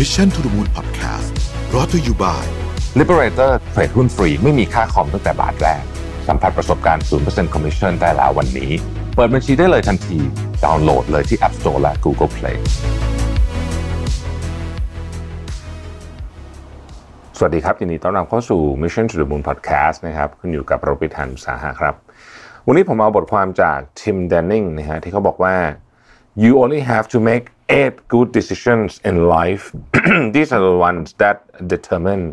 Mission to the Moon Podcast รอ t to you by Liberator เทรดหุ้นฟรีไม่มีค่าคอมตั้งแต่บาทแรก สัมผัสประสบการณ์ 0% Commission ได้แล้ววันนี้ เปิดบัญชีได้เลยทันที ดาวน์โหลดเลยที่ App Store และ Google Play สวัสดีครับ ยินดีต้อนรับเข้าสู่ Mission to the Moon Podcast นะครับคุณอยู่กับโรบิทันสาหะครับ วันนี้ผมเอาบทความจากทิมเดนนิงนะฮะที่เขาบอกว่า you only have to make eight good decisions in life these are the ones that determine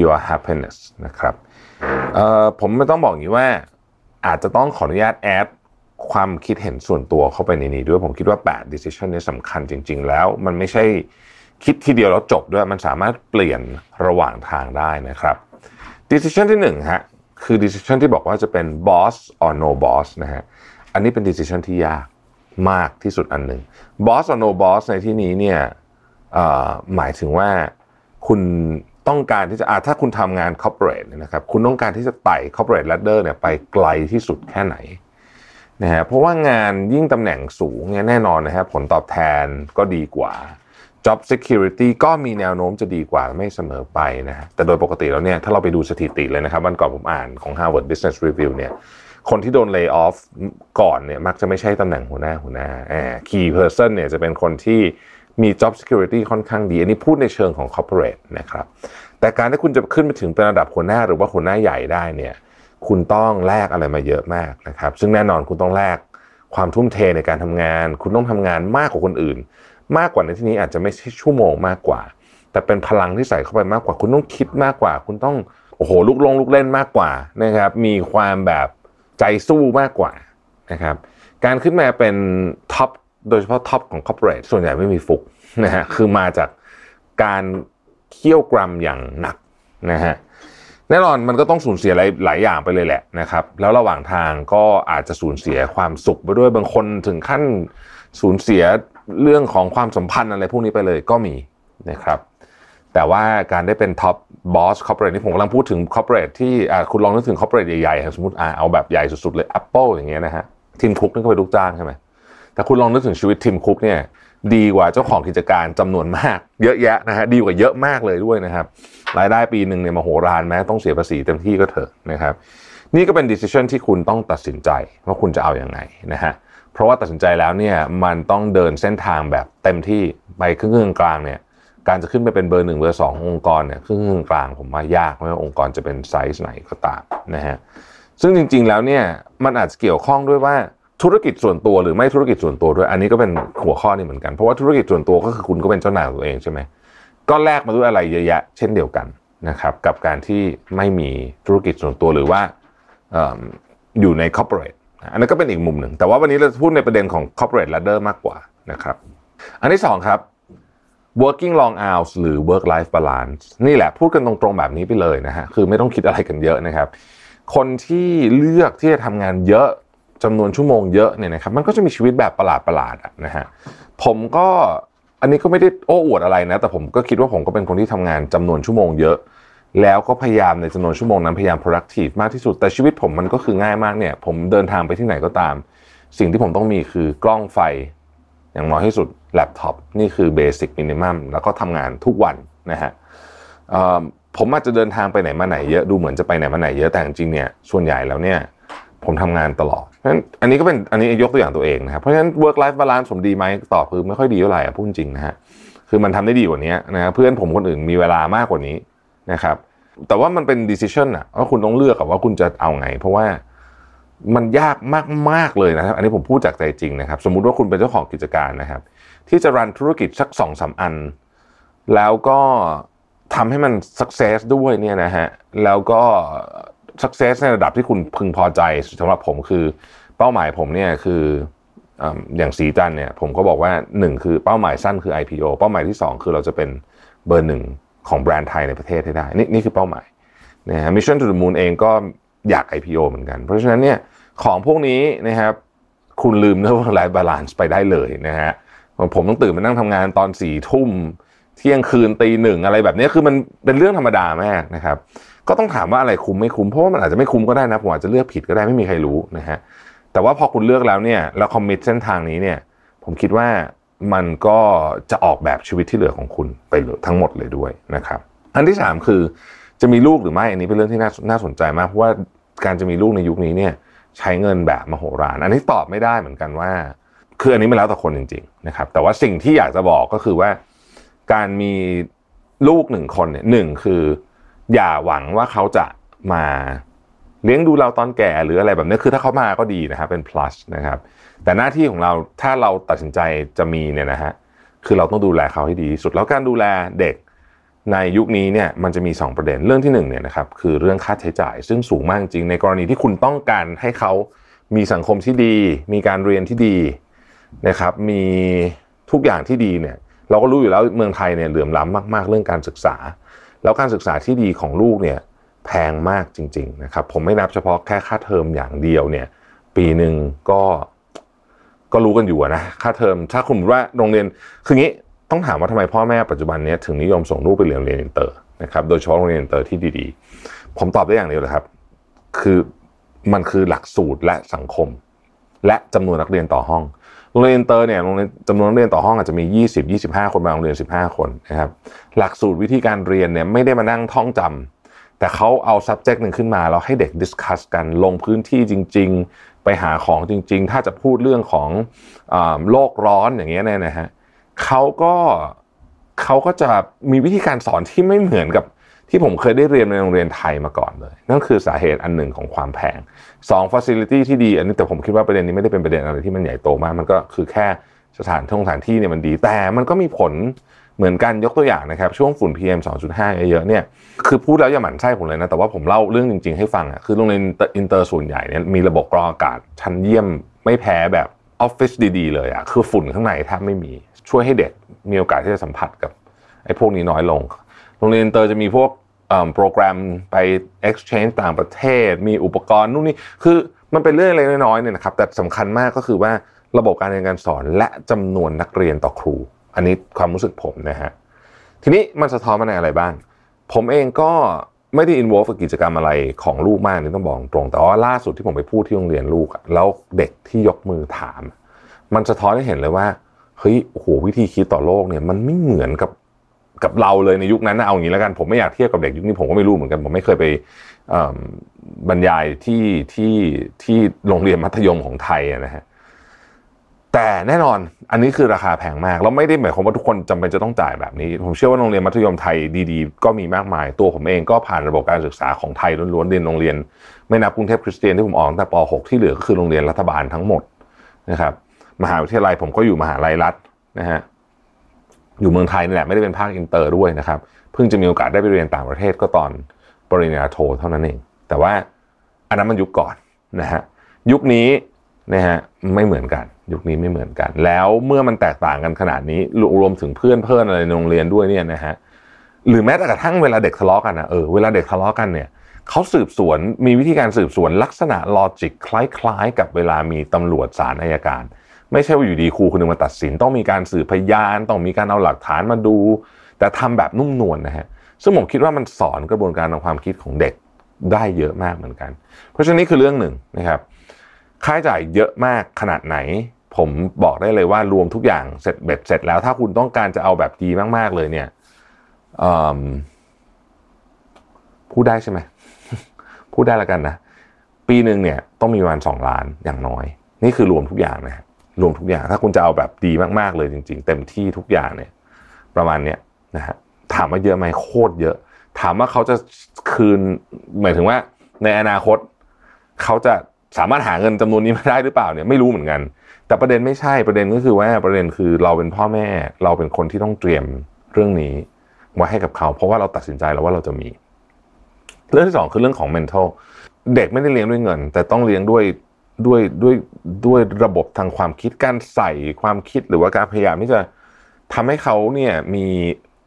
your happiness นะครับผมไม่ต้องบอกอย่างนี้ว่า อาจจะต้องขออนุญาตแอดความคิดเห็นส่วนตัวเข้าไปในนี้ด้วยผมคิดว่า 8 decision นี้สำคัญจริง ๆ แล้ว มันไม่ใช่คิดทีเดียวแล้วจบด้วย มันสามารถเปลี่ยนระหว่างทางได้นะครับ decision ที่1ฮะคือ decision ที่บอกว่าจะเป็น boss or no boss นะฮะอันนี้เป็น decision ที่ยาก มากที่สุดอันหนึ่ง boss or no boss ในที่นี้เนี่ยหมายถึงว่าคุณต้องการที่จะถ้าคุณทำงาน corporate นะครับคุณต้องการที่จะไต่ corporate ladder เนี่ยไปไกลที่สุดแค่ไหนนะฮะเพราะว่างานยิ่งตำแหน่งสูงเนี่ยแน่นอนนะฮะผลตอบแทนก็ดีกว่า job security ก็มีแนวโน้มจะดีกว่าไม่เสมอไปนะฮะแต่โดยปกติแล้วเนี่ยถ้าเราไปดูสถิติเลยนะครับวันก่อนผมอ่านของ Harvard Business Review เนี่ย คนที่โดน lay off ก่อนเนี่ยมักจะไม่ใช่ตำแหน่งหัวหน้าหัวหน้า key person เนี่ยจะเป็นคนที่มี job security ค่อนข้างดี อันนี้พูดในเชิงของ corporate นะครับ แต่การที่คุณจะขึ้นไปถึงเป็นระดับหัวหน้าหรือว่าหัวหน้าใหญ่ได้เนี่ยคุณต้องแลกอะไรมาเยอะมากนะครับ ซึ่งแน่นอนคุณต้องแลกความทุ่มเทในการทำงาน คุณต้องทำงานมากกว่าคนอื่น มากกว่าในที่นี้อาจจะไม่ใช่ชั่วโมงมากกว่า แต่เป็นพลังที่ใส่เข้าไปมากกว่า คุณต้องคิดมากกว่า คุณต้องโอ้โหลูกล่อลูกเล่นมากกว่านะครับ มีความแบบ ใจสู้มากกว่านะครับการขึ้นมาเป็น top โดยเฉพาะ top ของ corporate ส่วนใหญ่ไม่มีฟุกนะฮะคือมาจากการเคี่ยวกรำอย่างหนักนะฮะแน่นอนมันก็ต้องสูญเสียหลายหลายอย่างไปเลยแหละนะครับแล้วระหว่างทางก็อาจจะสูญเสียความสุขไปด้วยบางคนถึงขั้นสูญเสียเรื่องของความสัมพันธ์อะไรพวกนี้ไปเลยก็มีนะครับ แต่ว่าการได้เป็น top boss corporate นี่ผมกำลังพูดถึง corporate ที่คุณลองนึกถึง corporate ใหญ่ๆสมมติเอาแบบใหญ่สุดๆเลย Apple อย่างเงี้ยนะฮะ Tim Cook นี่ก็เป็นลูกจ้างใช่ไหมแต่คุณลองนึกถึงชีวิต Tim Cook เนี่ยดีกว่าเจ้าของกิจการจำนวนมาก เยอะแยะนะฮะดีกว่าเยอะมากเลยด้วยนะครับรายได้ปีหนึ่งเนี่ยมโหฬารแม้ต้องเสียภาษีเต็มที่ก็เถอะนะครับนี่ก็เป็น decision ที่คุณต้องตัดสินใจว่าคุณจะเอาอยัางไงนะฮะเพราะว่าตัดสินใจแล้วเนี่ยมันต้องเดินเส้นทางแบบเต็มที่ไปครึ่งๆกลางๆเนี่ย การจะขึ้นไปเป็นเบอร์หนึ่งเบอร์สององค์กรเนี่ยครึ่งๆกลางๆผมว่ายากไม่ว่าองค์กรจะเป็นไซส์ไหนก็ตามนะฮะซึ่งจริง ๆ แล้วเนี่ยมันอาจจะเกี่ยวข้องด้วยว่าธุรกิจส่วนตัวหรือไม่ธุรกิจส่วนตัวด้วย อันนี้ก็เป็นหัวข้อนี้เหมือนกันเพราะว่าธุรกิจส่วนตัวก็คือคุณก็เป็นเจ้านายตัวเองใช่ไหมก็แลกมาด้วยอะไรเยอะแยะเช่นเดียวกันนะครับกับการที่ไม่มีธุรกิจส่วนตัวหรือว่าอยู่ใน corporate อันนั้นก็เป็นอีกมุมหนึ่ง แต่ว่าวันนี้เราพูดในประเด็นของ corporate ladder มากกว่านะครับ อันที่สองครับ working long hours หรือ work life balance นี่แหละพูดกันตรงๆแบบนี้ไปเลยนะฮะคือไม่ต้องคิดอะไรกันเยอะนะครับ คนที่เลือกที่จะทำงานเยอะจำนวนชั่วโมงเยอะเนี่ยนะครับมันก็จะมีชีวิตแบบประหลาดๆนะฮะผมก็อันนี้ก็ไม่ได้โอ้อวดอะไรนะ แต่ผมก็คิดว่าผมก็เป็นคนที่ทำงานจำนวนชั่วโมงเยอะ แล้วก็พยายามในจำนวนชั่วโมงนั้นพยายาม productive มากที่สุดแต่ชีวิตผมมันก็คือง่ายมากเนี่ย ผมเดินทางไปที่ไหนก็ตาม สิ่งที่ผมต้องมีคือกล้องไฟอย่างน้อยที่สุด แล็ปท็อปนี่คือ basic minimum แล้วก็ทำงานทุกวันนะฮะผมอาจจะเดินทางไปไหนมาไหนเยอะดูเหมือนจะไปไหนมาไหนเยอะแต่จริงเนี่ยส่วนใหญ่แล้วเนี่ยผมทำงานตลอด เพราะฉะนั้นอันนี้ก็เป็นอันนี้ยกตัวอย่างตัวเองนะครับ เพราะฉะนั้น work life balance ผมดีไหมตอบคือไม่ค่อยดีเท่าไหร่พูดจริงนะฮะ คือมันทำได้ดีกว่านี้นะเพื่อนผมคนอื่นมีเวลามากกว่านี้นะครับ แต่ว่ามันเป็น decision อะว่าคุณต้องเลือกกับว่าคุณจะเอาไง เพราะว่ามันยากมากๆเลยนะครับ อันนี้ผมพูดจากใจจริงนะครับ สมมุติว่าคุณเป็นเจ้าของกิจการนะครับ ที่จะรันธุรกิจสักสองสาอัน แล้วก็ทำให้มัน success ด้วยเนี่ยนะฮะแล้วก็ success ในระดับที่คุณพึงพอใจสำหรับผมคือเป้าหมายผมเนี่ยคืออย่างศรีจันทร์เนี่ยผมก็บอกว่า 1 คือเป้าหมายสั้นคือ IPO เป้าหมายที่ 2 คือเราจะเป็นเบอร์หนึ่งของแบรนด์ไทยในประเทศให้ได้ นี่นี่คือเป้าหมายนะฮะ Mission to the Moon เองก็อยาก IPO เหมือนกัน เพราะฉะนั้นเนี่ยของพวกนี้นะครับคุณลืมเรื่อง life balance ไปได้เลยนะฮะ ผมต้องตื่นมานั่งทำงานตอนสี่ทุ่มเที่ยงคืนตีหนึ่งอะไรแบบนี้คือมันเป็นเรื่องธรรมดามากนะครับ ก็ต้องถามว่าอะไรคุ้มไม่คุ้มเพราะว่ามันอาจจะไม่คุ้มก็ได้นะผมอาจจะเลือกผิดก็ได้ไม่มีใครรู้นะฮะแต่ว่าพอคุณเลือกแล้วเนี่ยแล้วคอมมิตเส้นทางนี้เนี่ย ผมคิดว่ามันก็จะออกแบบชีวิตที่เหลือของคุณไปทั้งหมดเลยด้วยนะครับ อันที่สามคือจะมีลูกหรือไม่อันนี้เป็นเรื่องที่น่าน่าสนใจมากเพราะว่าการจะมีลูกในยุคนี้เนี่ยใช้เงินแบบมโหฬารอันนี้ตอบไม่ได้เหมือนกันว่า คืออันนี้ไม่แล้วแต่คนจริงๆนะครับแต่ว่าสิ่งที่อยากจะบอกก็คือว่า การมีลูกหนึ่งคนเนี่ยหนึ่งคือ อย่าหวังว่าเขาจะมาเลี้ยงดูเราตอนแก่หรืออะไรแบบนี้คือถ้าเขามาก็ดีนะครับเป็น plus นะครับ แต่หน้าที่ของเราถ้าเราตัดสินใจจะมีเนี่ยนะฮะคือเราต้องดูแลเขาให้ดีที่สุดแล้วการดูแลเด็กในยุคนี้เนี่ยมันจะมี 2 ประเด็นเรื่องที่1เนี่ยนะครับคือเรื่องค่าใช้จ่าย ซึ่งสูงมากจริงในกรณีที่คุณต้องการให้เขามีสังคมที่ดี มีการเรียนที่ดี นะครับมีทุกอย่างที่ดีเนี่ยเราก็รู้อยู่แล้วเมืองไทยเนี่ยเหลื่อมล้ำมาก ๆ เรื่องการศึกษา แล้วการศึกษาที่ดีของลูกเนี่ยแพงมากจริง ๆ นะครับ ผมไม่นับเฉพาะแค่ค่าเทอมอย่างเดียวเนี่ยปีหนึ่งก็ก็รู้กันอยู่นะค่าเทอมถ้าคุณว่าโรงเรียนคืองี้ต้องถามว่าทำไมพ่อแม่ปัจจุบันนี้ถึงนิยมส่งลูกไปเรียนโรงเรียนอินเตอร์นะครับโดยเฉพาะโรงเรียนอินเตอร์ที่ดีๆ ผมตอบได้อย่างเดียวเลยครับ คือมันคือหลักสูตรและสังคม และจำนวนนักเรียนต่อห้อง โรงเรียนอินเตอร์เนี่ยโรงเรียนจำนวนนักเรียนต่อห้องอาจจะมี 20 25 คนบางโรงเรียน 15 คนนะครับหลักสูตรวิธีการเรียนเนี่ยไม่ได้มานั่งท่องจำแต่เขาเอา subject หนึ่งขึ้นมาแล้วให้เด็ก discuss กันลงพื้นที่จริง ๆ ไปหาของจริง ๆ ถ้าจะพูดเรื่องของอโลกร้อนอย่างเงี้ยเนี่ยนะฮะเขาก็เขาก็จะมีวิธีการสอนที่ไม่เหมือนกับ ที่ผมเคยได้เรียนในโรงเรียนไทยมาก่อนเลย นั่นคือสาเหตุอันหนึ่งของความแพงสอง facility ที่ดี อันนี้แต่ผมคิดว่าประเด็นนี้ไม่ได้เป็นประเด็นอะไรที่มันใหญ่โตมาก มันก็คือแค่สถานท่องสถานที่เนี่ยมันดี แต่มันก็มีผลเหมือนกันยกตัวอย่างนะครับ ช่วงฝุ่น PM 2.5 เยอะๆเนี่ยคือพูดแล้วอย่าหมั่นไส้ผมเลยนะ แต่ว่าผมเล่าเรื่องจริงๆให้ฟังอะคือโรงเรียนอินเตอร์ส่วนใหญ่เนี่ยมีระบบกรองอากาศชั้นเยี่ยมไม่แพ้แบบออฟฟิศดีๆเลยอะคือฝุ่นข้างในแทบไม่มีช่วยให้เด็กมีโอกาสที่จะสัมผัสกับไอ้พวกนี้น้อยลง โรงเรียนอินเตอร์จะมีพวก โปรแกรมไป exchange ต่างประเทศ มีอุปกรณ์นู่นนี่คือมันเป็นเรื่องเล็กน้อยเนี่ยนะครับแต่สำคัญมากก็คือว่าระบบการเรียนการสอนและจำนวนนักเรียนต่อครู อันนี้ความรู้สึกผมนะฮะทีนี้มันสะท้อนมาในอะไรบ้าง ผมเองก็ไม่ได้อินวอลกับกิจกรรมอะไรของลูกมากนี่ต้องบอกตรงแต่ว่าล่าสุดที่ผมไปพูดที่โรงเรียนลูกแล้วเด็กที่ยกมือถาม มันสะท้อนให้เห็นเลยว่าเฮ้ยโอ้โหวิธีคิดต่อโลกเนี่ยมันไม่เหมือนกับ กับเราเลยในยุคนั้นนะเอาอย่างนี้แล้วกันผมไม่อยากเทียบกับเด็กยุคนี้ผมก็ไม่รู้เหมือนกัน ผมไม่เคยไปบรรยายที่ที่ที่โรงเรียนมัธยมของไทยนะฮะแต่แน่นอนอันนี้คือราคาแพงมากแล้วไม่ได้หมายความว่าทุกคนจำเป็นจะต้องจ่ายแบบนี้ ผมเชื่อว่าโรงเรียนมัธยมไทยดีๆ ก็มีมากมาย ตัวผมเองก็ผ่านระบบการศึกษาของไทยล้วนๆเรียนโรงเรียน ไม่นับกรุงเทพคริสเตียนที่ผมออกตั้งแต่ป .6 ที่เหลือก็คือโรงเรียนรัฐบาลทั้งหมดนะครับมหาวิทยาลัยผมก็อยู่มหาลัยรัฐนะฮะ อยู่เมืองไทยนี่แหละไม่ได้เป็นภาคอินเตอร์ด้วยนะครับ เพิ่งจะมีโอกาสได้ไปเรียนต่างประเทศก็ตอนปริญญาโทเท่านั้นเอง แต่ว่าอันนั้นมันยุคก่อนนะฮะยุคนี้นะฮะไม่เหมือนกัน ยุคนี้ไม่เหมือนกัน แล้วเมื่อมันแตกต่างกันขนาดนี้รวมถึงเพื่อนเพื่อนอะไรในโรงเรียนด้วยเนี่ยนะฮะหรือแม้แต่กระทั่งเวลาเด็กทะเลาะกันนะเออเวลาเด็กทะเลาะกันเนี่ยเขาสืบสวนมีวิธีการสืบสวนลักษณะลอจิกคล้ายๆ กับเวลามีตำรวจศาลอายการ ไม่ใช่ว่าอยู่ดีครูคนนึงมาตัดสิน ต้องมีการสืบพยาน ต้องมีการเอาหลักฐานมาดู แต่ทำแบบนุ่มนวลนะฮะซึ่งผมคิดว่ามันสอนกระบวนการทางความคิดของเด็กได้เยอะมากเหมือนกัน เพราะฉะนั้นคือเรื่องหนึ่งนะครับ ค่าใช้จ่ายเยอะมากขนาดไหน ผมบอกได้เลยว่ารวมทุกอย่างเสร็จเบ็ดเสร็จแล้ว ถ้าคุณต้องการจะเอาแบบดีมาก ๆ เลยเนี่ยพูดได้ใช่ไหมพูดได้แล้วกันนะ ปีหนึ่งเนี่ยต้องมีประมาณสองล้านอย่างน้อย นี่คือรวมทุกอย่างนะ รวมทุกอย่าง ถ้าคุณจะเอาแบบดีมากๆเลยจริง ๆ เต็มที่ทุกอย่างเนี่ย ประมาณเนี้ยนะฮะถามว่าเยอะไหมโคตรเยอะ ถามว่าเขาจะคืนหมายถึงว่า ในอนาคต เขาจะสามารถหาเงินจำนวนนี้มาได้หรือเปล่าเนี่ยไม่รู้เหมือนกัน แต่ประเด็นไม่ใช่ประเด็นก็คือว่าประเด็นคือเราเป็นพ่อแม่ เราเป็นคนที่ต้องเตรียมเรื่องนี้ไว้ให้กับเขา เพราะว่าเราตัดสินใจแล้วว่าเราจะมี เรื่องที่สองคือเรื่องของ mental เด็กไม่ได้เลี้ยงด้วยเงิน แต่ต้องเลี้ยงด้วย ด้วยด้วยด้วยระบบทางความคิดการใส่ความคิดหรือว่าการพยายามที่จะทำให้เขาเนี่ยมี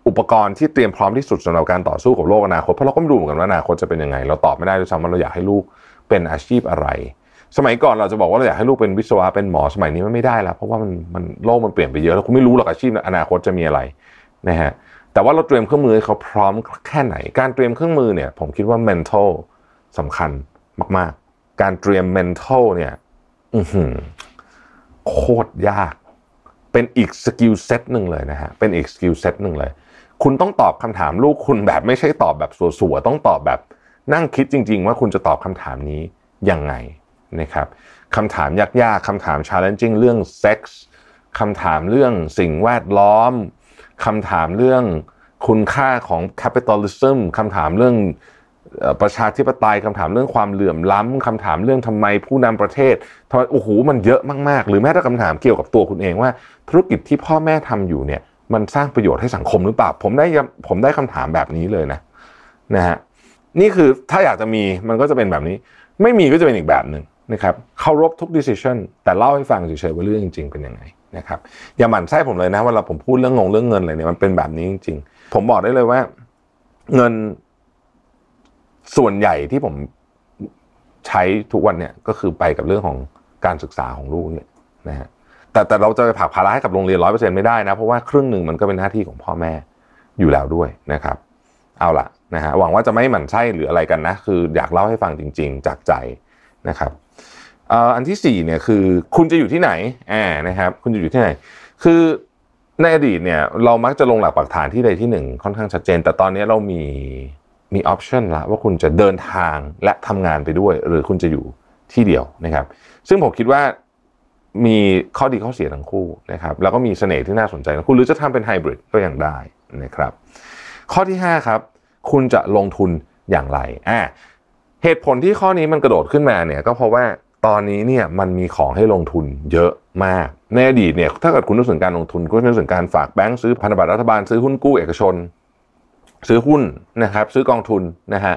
อุปกรณ์ที่เตรียมพร้อมที่สุดสำหรับการต่อสู้กับโลกอนาคตเพราะเราก็ไม่รู้เหมือนกันว่าอนาคตจะเป็นยังไง เราตอบไม่ได้ด้วยซ้ำว่าเราอยากให้ลูกเป็นอาชีพอะไร สมัยก่อนเราจะบอกว่าเราอยากให้ลูกเป็นวิศวะเป็นหมอสมัยนี้มันไม่ได้แล้วเพราะว่ามันมันโลกมันเปลี่ยนไปเยอะแล้วคุณไม่รู้หรอกอาชีพอนาคตจะมีอะไรนะฮะแต่ว่าเราเตรียมเครื่องมือให้เขาพร้อมแค่ไหน การเตรียมเครื่องมือเนี่ยผมคิดว่า mental สำคัญมากๆ การเตรียม mental เนี่ยโคตรยาก เป็นอีก skill set หนึ่งเลยนะฮะ เป็นอีก skill set หนึ่งเลย คุณต้องตอบคำถามลูกคุณแบบไม่ใช่ตอบแบบมั่วๆ ต้องตอบแบบนั่งคิดจริง ๆ ว่าคุณจะตอบคำถามนี้ยังไงนะครับคำถามยากๆคำถาม challenging เรื่องเซ็กส์คำถามเรื่องสิ่งแวดล้อมคำถามเรื่องคุณค่าของ capitalism คำถามเรื่อง ประชาธิปไตยคำถามเรื่องความเหลื่อมล้ำคำถามเรื่องทำไมผู้นำประเทศทำไมโอ้โหมันเยอะมากๆ หรือแม้แต่คำถามเกี่ยวกับตัวคุณเองว่า ธุรกิจที่พ่อแม่ทำอยู่เนี่ย มันสร้างประโยชน์ให้สังคมหรือเปล่า ผมได้ผมได้คำถามแบบนี้เลยนะนะฮะนี่คือถ้าอยากจะมีมันก็จะเป็นแบบนี้ ไม่มีก็จะเป็นอีกแบบหนึ่งนะครับเคารพทุก decision แต่เล่าให้ฟังเฉยๆว่าเรื่องจริง ๆ เป็นยังไงนะครับอย่าหมั่นไส้ผมเลยนะเวลาผมพูดเรื่องงงเรื่องเงินอะไรเนี่ยมันเป็นแบบนี้จริง ๆ ผมบอกได้เลยว่า เงิน ส่วนใหญ่ที่ผมใช้ทุกวันเนี่ยก็คือไปกับเรื่องของการศึกษาของลูกเนี่ยนะฮะแต่แต่เราจะไปผักภาระให้กับโรงเรียนร้อยเปอร์เซ็นต์ไม่ได้นะ เพราะว่าครึ่งหนึ่งมันก็เป็นหน้าที่ของพ่อแม่อยู่แล้วด้วยนะครับ เอาละนะฮะหวังว่าจะไม่หมั่นไส้หรืออะไรกันนะ คืออยากเล่าให้ฟังจริง ๆ จากใจนะครับอันที่สี่เนี่ยคือคุณจะอยู่ที่ไหนอ่านะครับ คุณจะอยู่ที่ไหน คือในอดีตเนี่ยเรามักจะลงหลักปักฐานที่ใดที่หนึ่งค่อนข้างชัดเจน แต่ตอนนี้เรามี มีออปชันละว่าคุณจะเดินทางและทำงานไปด้วย หรือคุณจะอยู่ที่เดียวนะครับ ซึ่งผมคิดว่ามีข้อดีข้อเสียทั้งคู่นะครับแล้วก็มีเสน่ห์ที่น่าสนใจนะคุณหรือจะทำเป็นไฮบริดก็ยังได้นะครับ ข้อที่ 5 ครับ คุณจะลงทุนอย่างไรอ่าเหตุผลที่ข้อนี้มันกระโดดขึ้นมาเนี่ยก็เพราะว่าตอนนี้เนี่ยมันมีของให้ลงทุนเยอะมาก ในอดีตเนี่ยถ้าเกิดคุณนึกถึงการลงทุนก็นึกถึงการฝากแบงก์ซื้อพันธบัตรรัฐบาลซื้อหุ้นกู้เอกชน ซื้อหุ้นนะครับ ซื้อกองทุนนะฮะ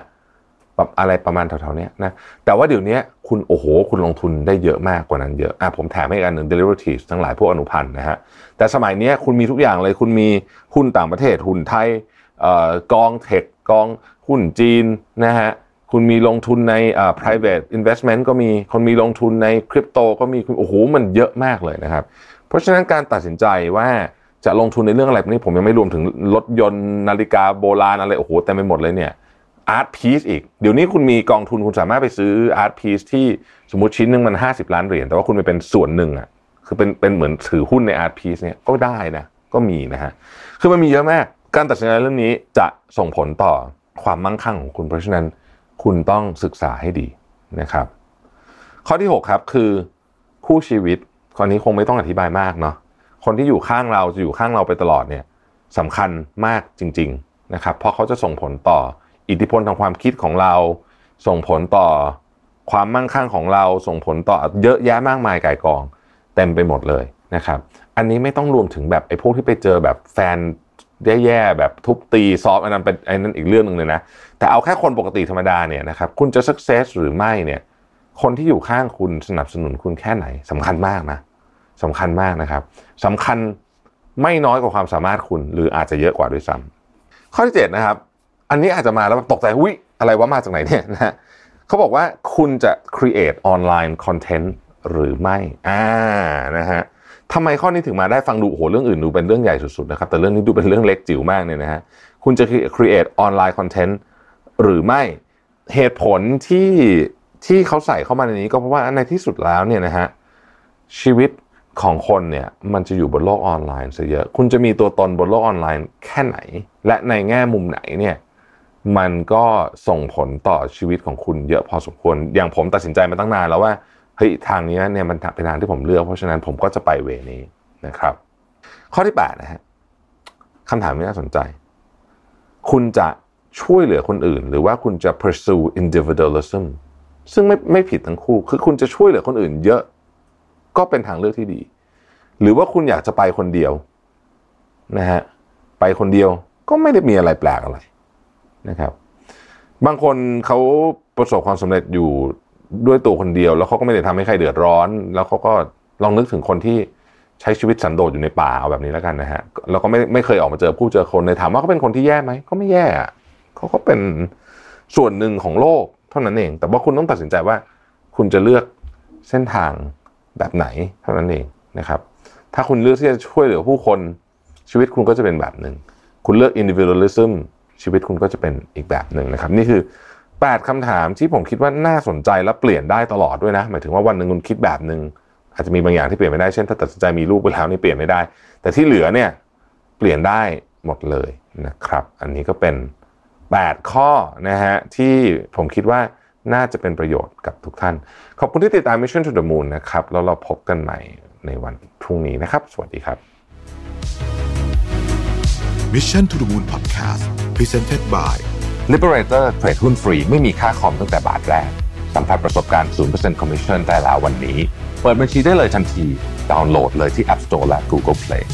แบบอะไรประมาณแถวๆนี้นะแต่ว่าเดี๋ยวนี้คุณโอ้โห คุณลงทุนได้เยอะมากกว่านั้นเยอะอะผมแถมให้อันหนึ่ง derivatives ทั้งหลายพวกอนุพันธ์นะฮะแต่สมัยนี้คุณมีทุกอย่างเลย คุณมีหุ้นต่างประเทศหุ้นไทยกอง tech กองหุ้นจีนนะฮะคุณมีลงทุนใน private investment ก็มีคนมีลงทุนในคริปโตก็มีโอ้โหมันเยอะมากเลยนะครับ เพราะฉะนั้นการตัดสินใจว่า จะลงทุนในเรื่องอะไรนี้ผมยังไม่รวมถึงรถยนต์นาฬิกาโบราณอะไรโอ้โหเต็มไปหมดเลยเนี่ย art piece อีก เดี๋ยวนี้คุณมีกองทุนคุณสามารถไปซื้อ art piece ที่สมมติชิ้นหนึ่งมัน 50 ล้านเหรียญแต่ว่าคุณไปเป็นส่วนหนึ่งอะคือเป็นเป็นเหมือนถือหุ้นในอาร์ตพีซเนี่ยก็ได้นะก็มีนะฮะคือมันมีเยอะมากการตัดสินใจเรื่องนี้จะส่งผลต่อความมั่งคั่งของคุณเพราะฉะนั้นคุณต้องศึกษาให้ดีนะครับ ข้อที่ 6 ครับคือคู่ชีวิตข้อนี้คงไม่ต้องอธิบายมากเนาะ คนที่อยู่ข้างเราจะอยู่ข้างเราไปตลอดเนี่ยสำคัญมากจริงๆนะครับเพราะเขาจะส่งผลต่ออิทธิพลทางความคิดของเรา ส่งผลต่อความมั่งคั่งของเราส่งผลต่อเยอะแยะมากมายไก่กอง เต็มไปหมดเลยนะครับอันนี้ไม่ต้องรวมถึงแบบไอ้พวกที่ไปเจอแบบแฟนแย่ๆแบบทุบตีซอฟอันนั้นเป็นอันนั้นอีกเรื่องหนึ่งเลยนะแต่เอาแค่คนปกติธรรมดาเนี่ยนะครับคุณจะสักเซสหรือไม่เนี่ยคนที่อยู่ข้างคุณสนับสนุนคุณแค่ไหนสำคัญมากนะ สำคัญมากนะครับสำคัญไม่น้อยกว่าความสามารถคุณ หรืออาจจะเยอะกว่าด้วยซ้ำข้อที่7นะครับ อันนี้อาจจะมาแล้วตกใจหุ้ยอะไรว่ามาจากไหนเนี่ยนะฮะเขาบอกว่าคุณจะ create online content หรือไม่อ่านะฮะทำไมข้อนี้ถึงมาได้ฟังดูโอ้โหเรื่องอื่นดูเป็นเรื่องใหญ่สุดๆนะครับแต่เรื่องนี้ดูเป็นเรื่องเล็กจิ๋วมากเนี่ยนะฮะคุณจะ create online content หรือไม่เหตุผลที่ที่เขาใส่เข้ามาในนี้ก็เพราะว่าในที่สุดแล้วเนี่ยนะฮะชีวิต ของคนเนี่ยมันจะอยู่บนโลกออนไลน์ซะเยอะ คุณจะมีตัวตนบนโลกออนไลน์แค่ไหน และในแง่มุมไหนเนี่ยมันก็ส่งผลต่อชีวิตของคุณเยอะพอสมควร อย่างผมตัดสินใจมาตั้งนานแล้วว่าเฮ้ยทางนี้เนี่ยมันเป็นทางที่ผมเลือก เพราะฉะนั้นผมก็จะไปเวนี้นะครับ ข้อที่8นะฮะคำถามที่น่าสนใจ คุณจะช่วยเหลือคนอื่น หรือว่าคุณจะ pursue individualism ซึ่งไม่ไม่ผิดทั้งคู่ คือคุณจะช่วยเหลือคนอื่นเยอะ ก็เป็นทางเลือกที่ดี หรือว่าคุณอยากจะไปคนเดียวนะฮะไปคนเดียวก็ไม่ได้มีอะไรแปลกอะไรนะครับ บางคนเขาประสบความสำเร็จอยู่ด้วยตัวคนเดียว แล้วเขาก็ไม่ได้ทำให้ใครเดือดร้อน แล้วเขาก็ลองนึกถึงคนที่ใช้ชีวิตสันโดษอยู่ในป่าเอาแบบนี้แล้วกันนะฮะแล้วก็ไม่ไม่เคยออกมาเจอผู้เจอคนเลยถามว่าเขาเป็นคนที่แย่ไหมก็ไม่แย่เขาก็เป็นส่วนหนึ่งของโลกเท่านั้นเอง แต่ว่าคุณต้องตัดสินใจว่า คุณจะเลือกเส้นทาง แบบไหนเท่านั้นเองนะครับ ถ้าคุณเลือกที่จะช่วยเหลือผู้คนชีวิตคุณก็จะเป็นแบบหนึ่ง คุณเลือก individualism ชีวิตคุณก็จะเป็นอีกแบบหนึ่งนะครับ นี่คือ 8คำถามที่ผมคิดว่าน่าสนใจและเปลี่ยนได้ตลอดด้วยนะ หมายถึงว่าวันหนึ่งคุณคิดแบบหนึ่งอาจจะมีบางอย่างที่เปลี่ยนไม่ได้เช่นถ้าตัดสินใจมีลูกไปแล้วนี่เปลี่ยนไม่ได้ แต่ที่เหลือเนี่ยเปลี่ยนได้หมดเลยนะครับ อันนี้ก็เป็น 8 ข้อนะฮะที่ผมคิดว่า น่าจะเป็นประโยชน์กับทุกท่าน ขอบคุณที่ติดตาม Mission to the Moon นะครับ แล้วเราพบกันใหม่ในวันพรุ่งนี้นะครับ สวัสดีครับ Mission to the Moon Podcast Presented by Liberator เทรดหุ้นฟรีไม่มีค่าคอมตั้งแต่บาทแรก สัมผัสประสบการณ์ 0% Commission ได้แล้ววันนี้ เปิดบัญชีได้เลยทันที ดาวน์โหลดเลยที่ App Store และ Google Play